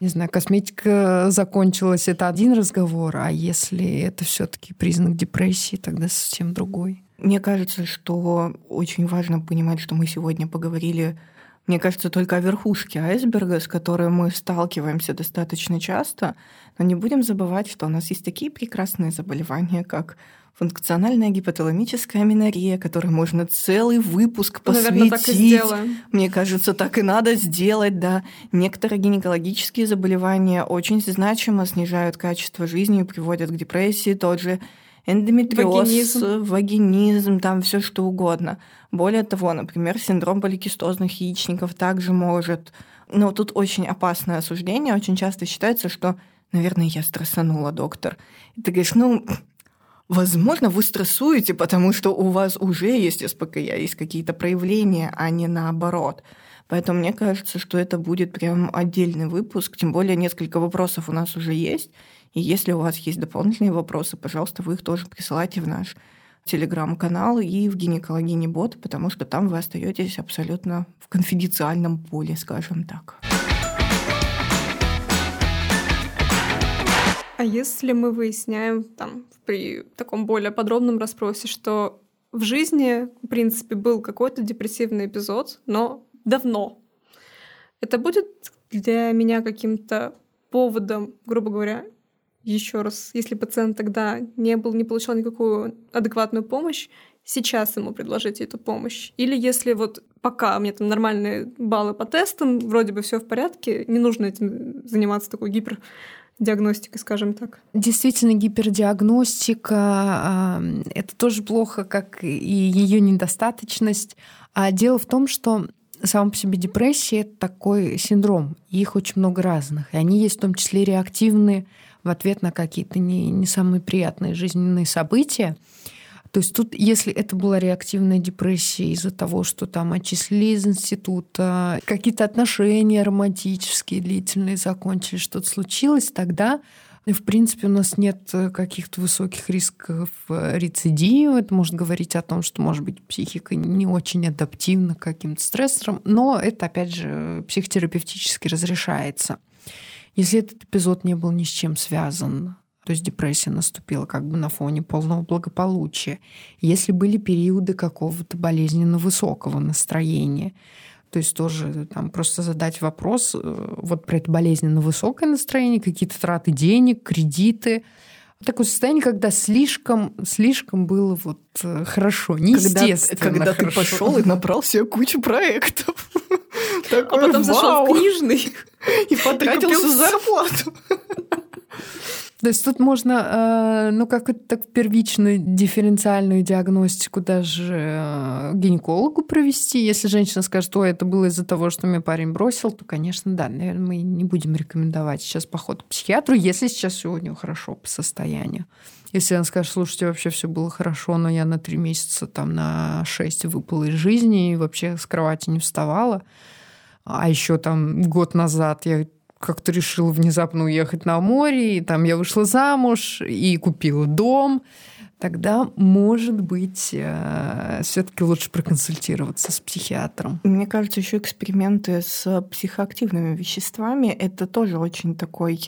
не знаю, косметика закончилась, это один разговор, а если это все-таки признак депрессии, тогда совсем другой. Мне кажется, что очень важно понимать, что мы сегодня поговорили, мне кажется, только о верхушке айсберга, с которой мы сталкиваемся достаточно часто, но не будем забывать, что у нас есть такие прекрасные заболевания, как функциональная гипоталамическая аминорея, которой можно целый выпуск посвятить. Наверное, так и сделаем. Мне кажется, так и надо сделать, да. Некоторые гинекологические заболевания очень значимо снижают качество жизни и приводят к депрессии. Тот же эндометриоз, вагинизм, вагинизм там все что угодно. Более того, например, синдром поликистозных яичников также может... Но тут очень опасное осуждение. Очень часто считается, что, наверное, я стрессанула, доктор. И ты говоришь, ну, Возможно, вы стрессуете, потому что у вас уже есть СПКЯ, есть какие-то проявления, а не наоборот. Поэтому мне кажется, что это будет прям отдельный выпуск, тем более несколько вопросов у нас уже есть. И если у вас есть дополнительные вопросы, пожалуйста, вы их тоже присылайте в наш телеграм-канал и в гинекологини бот, потому что там вы остаетесь абсолютно в конфиденциальном поле, скажем так. А если мы выясняем там при таком более подробном расспросе, что в жизни, в принципе, был какой-то депрессивный эпизод, но давно, это будет для меня каким-то поводом, грубо говоря, еще раз, если пациент тогда не был, не получал никакую адекватную помощь, сейчас ему предложить эту помощь. Или если вот пока у меня там нормальные баллы по тестам, вроде бы все в порядке, не нужно этим заниматься такой гипер диагностикой, скажем так. Действительно, гипердиагностика — это тоже плохо, как и ее недостаточность. А дело в том, что сам по себе депрессия — это такой синдром. Их очень много разных. И они есть в том числе реактивные в ответ на какие-то не, не самые приятные жизненные события. То есть тут, если это была реактивная депрессия из-за того, что там отчислили из института, какие-то отношения романтические длительные закончились, что-то случилось, тогда в принципе, у нас нет каких-то высоких рисков рецидива. Это может говорить о том, что, может быть, психика не очень адаптивна к каким-то стрессорам, но это, опять же, психотерапевтически разрешается. Если этот эпизод не был ни с чем связан, то есть депрессия наступила как бы на фоне полного благополучия. Если были периоды какого-то болезненно высокого настроения, то есть тоже там просто задать вопрос э, вот про это болезненно высокое настроение, какие-то траты денег, кредиты, такое состояние, когда слишком, слишком было вот э, хорошо, неестественно Когда, когда хорошо. ты пошел и набрал себе кучу проектов. а потом зашел в книжный и потратился зарплату. То есть тут можно, э, ну, как это так первичную дифференциальную диагностику даже э, гинекологу провести. Если женщина скажет, ой, это было из-за того, что меня парень бросил, то, конечно, да, наверное, мы не будем рекомендовать сейчас поход к психиатру, если сейчас все у нее хорошо по состоянию. Если она скажет, слушайте, вообще все было хорошо, но я на три месяца, там, на шесть выпала из жизни и вообще с кровати не вставала, а еще там год назад я как-то решила внезапно уехать на море, и там я вышла замуж и купила дом, тогда, может быть, э, все-таки лучше проконсультироваться с психиатром. Мне кажется, еще эксперименты с психоактивными веществами это тоже очень такой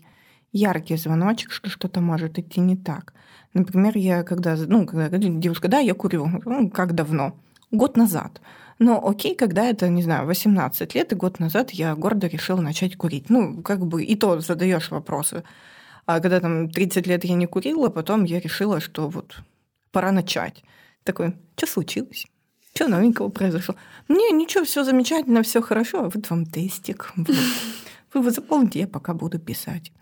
яркий звоночек, что что-то может идти не так. Например, я когда, ну, когда девушка, да, я курю, ну, как давно? Год назад. Но окей, когда это, не знаю, 18 лет, и год назад я гордо решила начать курить. Ну, как бы и то задаешь вопросы. А когда там 30 лет я не курила, потом я решила, что вот пора начать. Такой, что случилось? Что новенького произошло? Мне ничего, все замечательно, все хорошо. Вот вам тестик. Вы его заполните, я пока буду писать.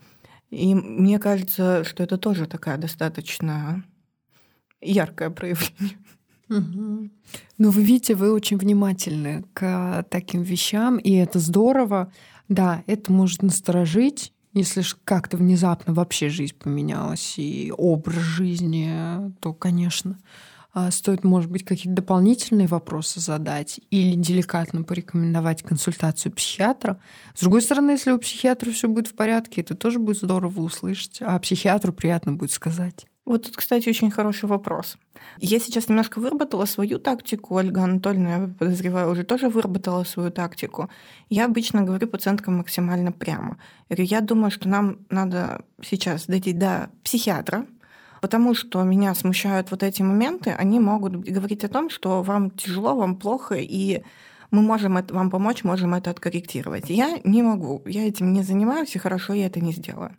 И мне кажется, что это тоже такая достаточно яркое проявление. Ну, вы видите, вы очень внимательны к таким вещам, и это здорово. Да, это может насторожить, если как-то внезапно вообще жизнь поменялась и образ жизни, то, конечно, а, стоит, может быть, какие-то дополнительные вопросы задать или деликатно порекомендовать консультацию психиатра. С другой стороны, если у психиатра все будет в порядке, это тоже будет здорово услышать, а психиатру приятно будет сказать. Вот тут, кстати, очень хороший вопрос. Я сейчас немножко выработала свою тактику. Ольга Анатольевна, я подозреваю, уже тоже выработала свою тактику. Я обычно говорю пациенткам максимально прямо. Я думаю, что нам надо сейчас дойти до психиатра, потому что меня смущают вот эти моменты. Они могут говорить о том, что вам тяжело, вам плохо, и мы можем это, вам помочь, можем это откорректировать. Я не могу, я этим не занимаюсь, и хорошо я это не сделаю.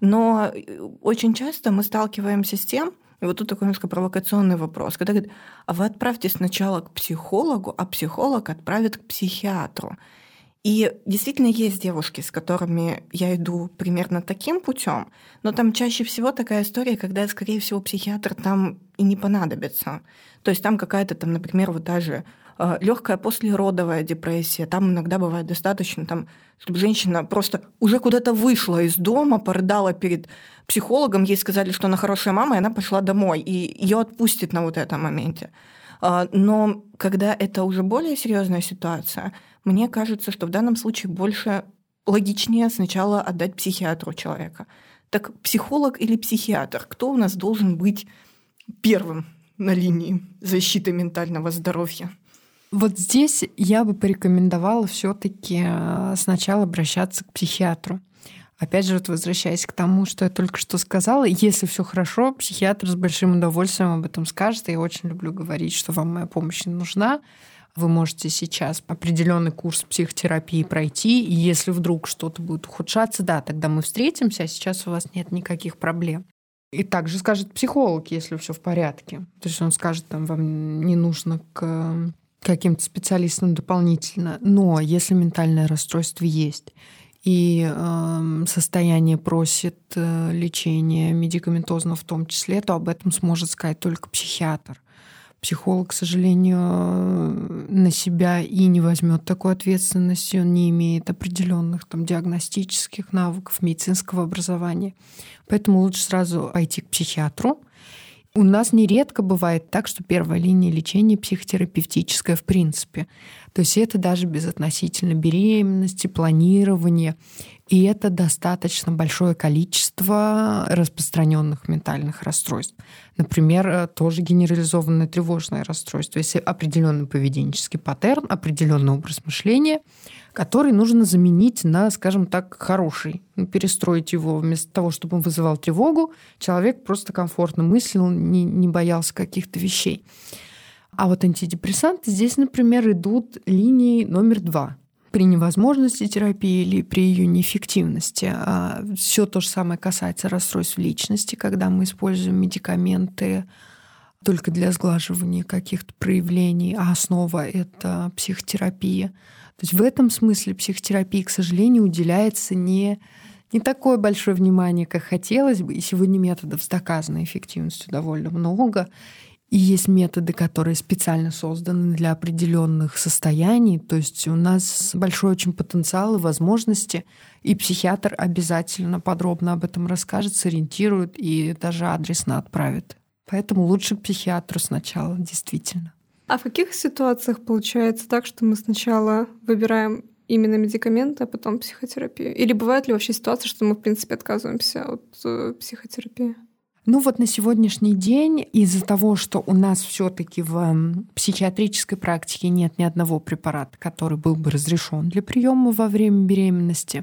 Но э, очень часто мы сталкиваемся с тем, и вот тут такой немножко провокационный вопрос, когда говорят, а вы отправьте сначала к психологу, а психолог отправит к психиатру. И действительно есть девушки, с которыми я иду примерно таким путем, но там чаще всего такая история, когда, скорее всего, психиатр там и не понадобится. То есть там какая-то там, например, вот даже легкая послеродовая депрессия. Там иногда бывает достаточно, там, чтобы женщина просто уже куда-то вышла из дома, порыдала перед психологом, ей сказали, что она хорошая мама, и она пошла домой, и ее отпустит на вот этом моменте. А, но когда это уже более серьезная ситуация, мне кажется, что в данном случае больше логичнее сначала отдать психиатру человека. Так психолог или психиатр? Кто у нас должен быть первым на линии защиты ментального здоровья? Вот здесь я бы порекомендовала все-таки э, сначала обращаться к психиатру. Опять же, вот возвращаясь к тому, что я только что сказала, если все хорошо, психиатр с большим удовольствием об этом скажет. Я очень люблю говорить, что вам моя помощь не нужна. Вы можете сейчас определенный курс психотерапии пройти, и если вдруг что-то будет ухудшаться, да, тогда мы встретимся, а сейчас у вас нет никаких проблем. И также скажет психолог, если все в порядке. То есть он скажет, там, вам не нужно к каким-то специалистам дополнительно. Но если ментальное расстройство есть, и э, состояние просит э, лечения медикаментозно в том числе, то об этом сможет сказать только психиатр. Психолог, к сожалению, на себя и не возьмет такой ответственности, он не имеет определенных там, диагностических навыков, медицинского образования. Поэтому лучше сразу пойти к психиатру, у нас нередко бывает так, что первая линия лечения психотерапевтическая в принципе. То есть это даже безотносительно беременности, планирования. И это достаточно большое количество распространенных ментальных расстройств. Например, э, тоже генерализованное тревожное расстройство. Если определенный поведенческий паттерн, определенный образ мышления — который нужно заменить на, скажем так, хороший. Ну, перестроить его вместо того, чтобы он вызывал тревогу, человек просто комфортно мыслил, не, не боялся каких-то вещей. А вот антидепрессанты здесь, например, идут линией номер два при невозможности терапии или при ее неэффективности. А все то же самое касается расстройств личности, когда мы используем медикаменты только для сглаживания каких-то проявлений, а основа — это психотерапия. То есть в этом смысле психотерапии, к сожалению, уделяется не не такое большое внимание, как хотелось бы. И сегодня методов с доказанной эффективностью довольно много. И есть методы, которые специально созданы для определенных состояний. То есть у нас большой очень потенциал и возможности. И психиатр обязательно подробно об этом расскажет, сориентирует и даже адресно отправит. Поэтому лучше к психиатру сначала, действительно. А в каких ситуациях получается так, что мы сначала выбираем именно медикаменты, а потом психотерапию? Или бывает ли вообще ситуация, что мы, в принципе, отказываемся от э, психотерапии? Ну вот на сегодняшний день из-за того, что у нас все-таки в психиатрической практике нет ни одного препарата, который был бы разрешен для приема во время беременности,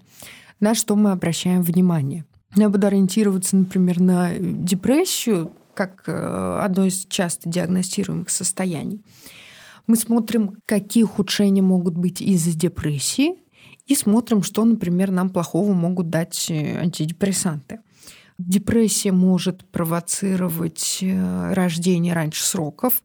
на что мы обращаем внимание. Я буду ориентироваться, например, на депрессию как э, одно из часто диагностируемых состояний. Мы смотрим, какие ухудшения могут быть из-за депрессии, и смотрим, что, например, нам плохого могут дать э, антидепрессанты. Депрессия может провоцировать э, рождение раньше сроков,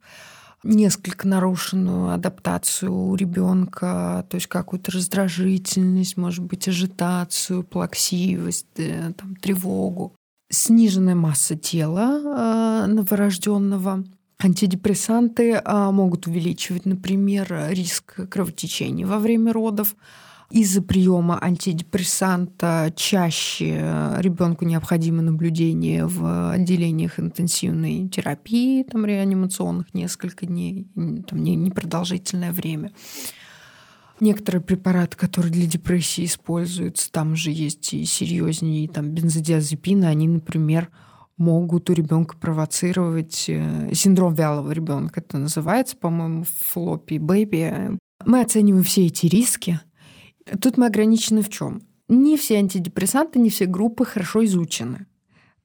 несколько нарушенную адаптацию у ребенка, то есть какую-то раздражительность, может быть, ажитацию, плаксивость, там, тревогу, сниженная масса тела э, новорожденного. Антидепрессанты могут увеличивать, например, риск кровотечения во время родов, из-за приема антидепрессанта чаще ребенку необходимо наблюдение в отделениях интенсивной терапии, там реанимационных несколько дней, там непродолжительное время. Некоторые препараты, которые для депрессии используются, там же есть и серьезнее, там бензодиазепины, они, например, могут у ребенка провоцировать э, синдром вялого ребенка. Это называется, по-моему, флоппи бэби. Мы оцениваем все эти риски, Тут мы ограничены в чем? Не все антидепрессанты, не все группы хорошо изучены.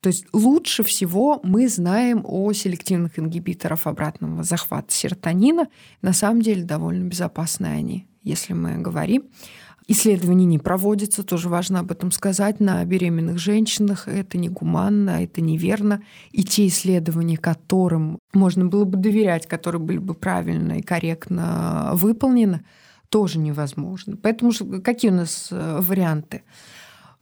То есть лучше всего мы знаем о селективных ингибиторах обратного захвата серотонина. На самом деле довольно безопасны они, если мы говорим. Исследований не проводятся, тоже важно об этом сказать, на беременных женщинах. Это негуманно, это неверно. И те исследования, которым можно было бы доверять, которые были бы правильно и корректно выполнены, тоже невозможно. Поэтому какие у нас э, варианты?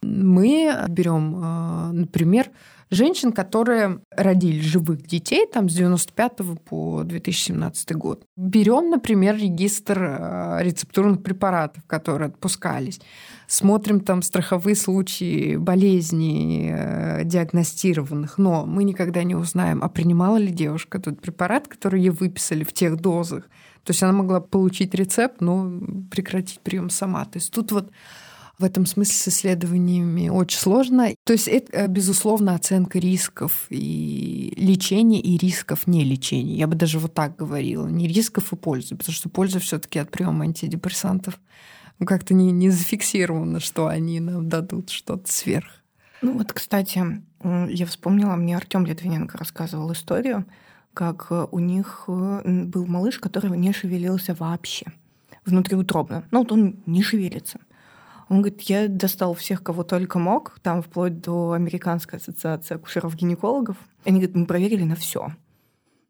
Мы берем, э, например, женщин, которые родили живых детей там, с 95 по 2017 год. Берем, например, регистр э, рецептурных препаратов, которые отпускались. Смотрим там страховые случаи болезней диагностированных, но мы никогда не узнаем, а принимала ли девушка тот препарат, который ей выписали в тех дозах, то есть она могла получить рецепт, но прекратить прием сама. То есть тут вот в этом смысле с исследованиями очень сложно. То есть это, э, безусловно, оценка рисков и лечения, и рисков не лечения. Я бы даже вот так говорила. Не рисков и пользы, потому что польза все таки от приема антидепрессантов как-то не, не зафиксировано, что они нам дадут что-то сверх. Ну вот, кстати, я вспомнила, мне Артем Литвиненко рассказывал историю, как э, у них э, был малыш, который не шевелился вообще внутриутробно. Ну, вот он не шевелится. Он говорит, я достал всех, кого только мог, там вплоть до Американской ассоциации акушеров-гинекологов. Они говорят, мы проверили на все.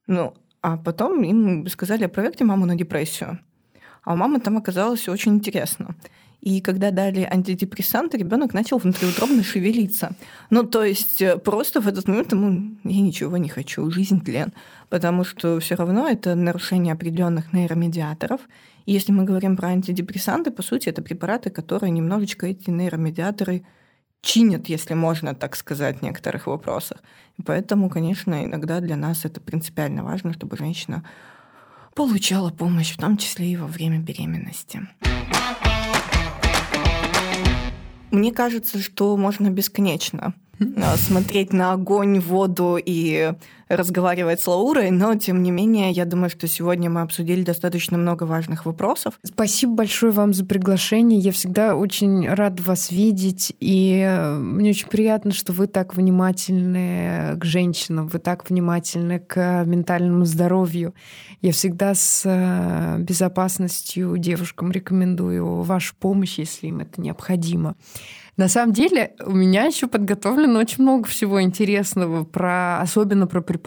Ну, а потом им сказали, проверьте маму на депрессию. А у мамы там оказалось очень интересно. И когда дали антидепрессанты, ребенок начал внутриутробно шевелиться. Ну, то есть э, просто в этот момент ему я ничего не хочу, жизнь тлен. Потому что все равно это нарушение определенных нейромедиаторов. Если мы говорим про антидепрессанты, по сути, это препараты, которые немножечко эти нейромедиаторы чинят, если можно так сказать, в некоторых вопросах. И поэтому, конечно, иногда для нас это принципиально важно, чтобы женщина получала помощь, в том числе и во время беременности. Мне кажется, что можно бесконечно а, смотреть на огонь, воду и разговаривать с Лаурой, но тем не менее, я думаю, что сегодня мы обсудили достаточно много важных вопросов. Спасибо большое вам за приглашение. Я всегда очень рад вас видеть, и э, мне очень приятно, что вы так внимательны к женщинам, вы так внимательны к ментальному здоровью. Я всегда с э, безопасностью девушкам рекомендую вашу помощь, если им это необходимо. На самом деле у меня еще подготовлено очень много всего интересного, про, особенно про препараты,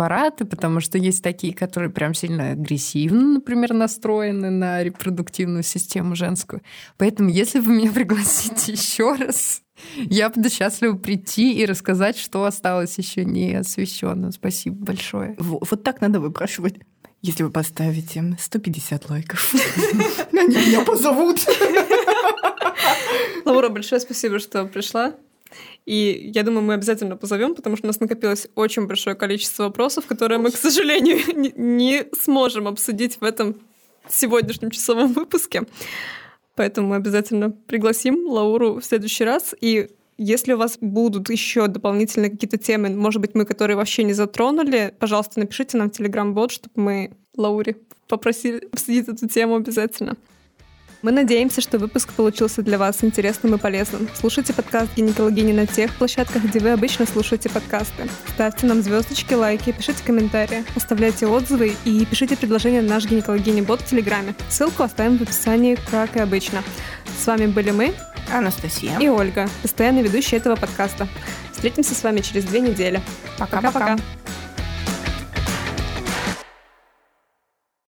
потому что есть такие, которые прям сильно агрессивно, например, настроены на репродуктивную систему женскую. Поэтому, если вы меня пригласите еще раз, Я буду счастлива прийти и рассказать, что осталось еще не освещено. Спасибо большое. Вот так надо выпрашивать. Если вы поставите 150 лайков, они меня позовут. Лаура, большое спасибо, что пришла. И я думаю, мы обязательно позовем, потому что у нас накопилось очень большое количество вопросов, которые мы, к сожалению, не сможем обсудить в этом сегодняшнем часовом выпуске. Поэтому мы обязательно пригласим Лауру в следующий раз. И если у вас будут еще дополнительные какие-то темы, может быть, мы, которые вообще не затронули, пожалуйста, напишите нам в Telegram-бот, чтобы мы Лауре попросили обсудить эту тему обязательно. Мы надеемся, что выпуск получился для вас интересным и полезным. Слушайте подкаст «Гинекологини» на тех площадках, где вы обычно слушаете подкасты. Ставьте нам звездочки, лайки, пишите комментарии, оставляйте отзывы и пишите предложения на наш гинекологини-бот в Телеграме. Ссылку оставим в описании, как и обычно. С вами были мы, Анастасия и Ольга, постоянные ведущие этого подкаста. Встретимся с вами через две недели. Пока-пока.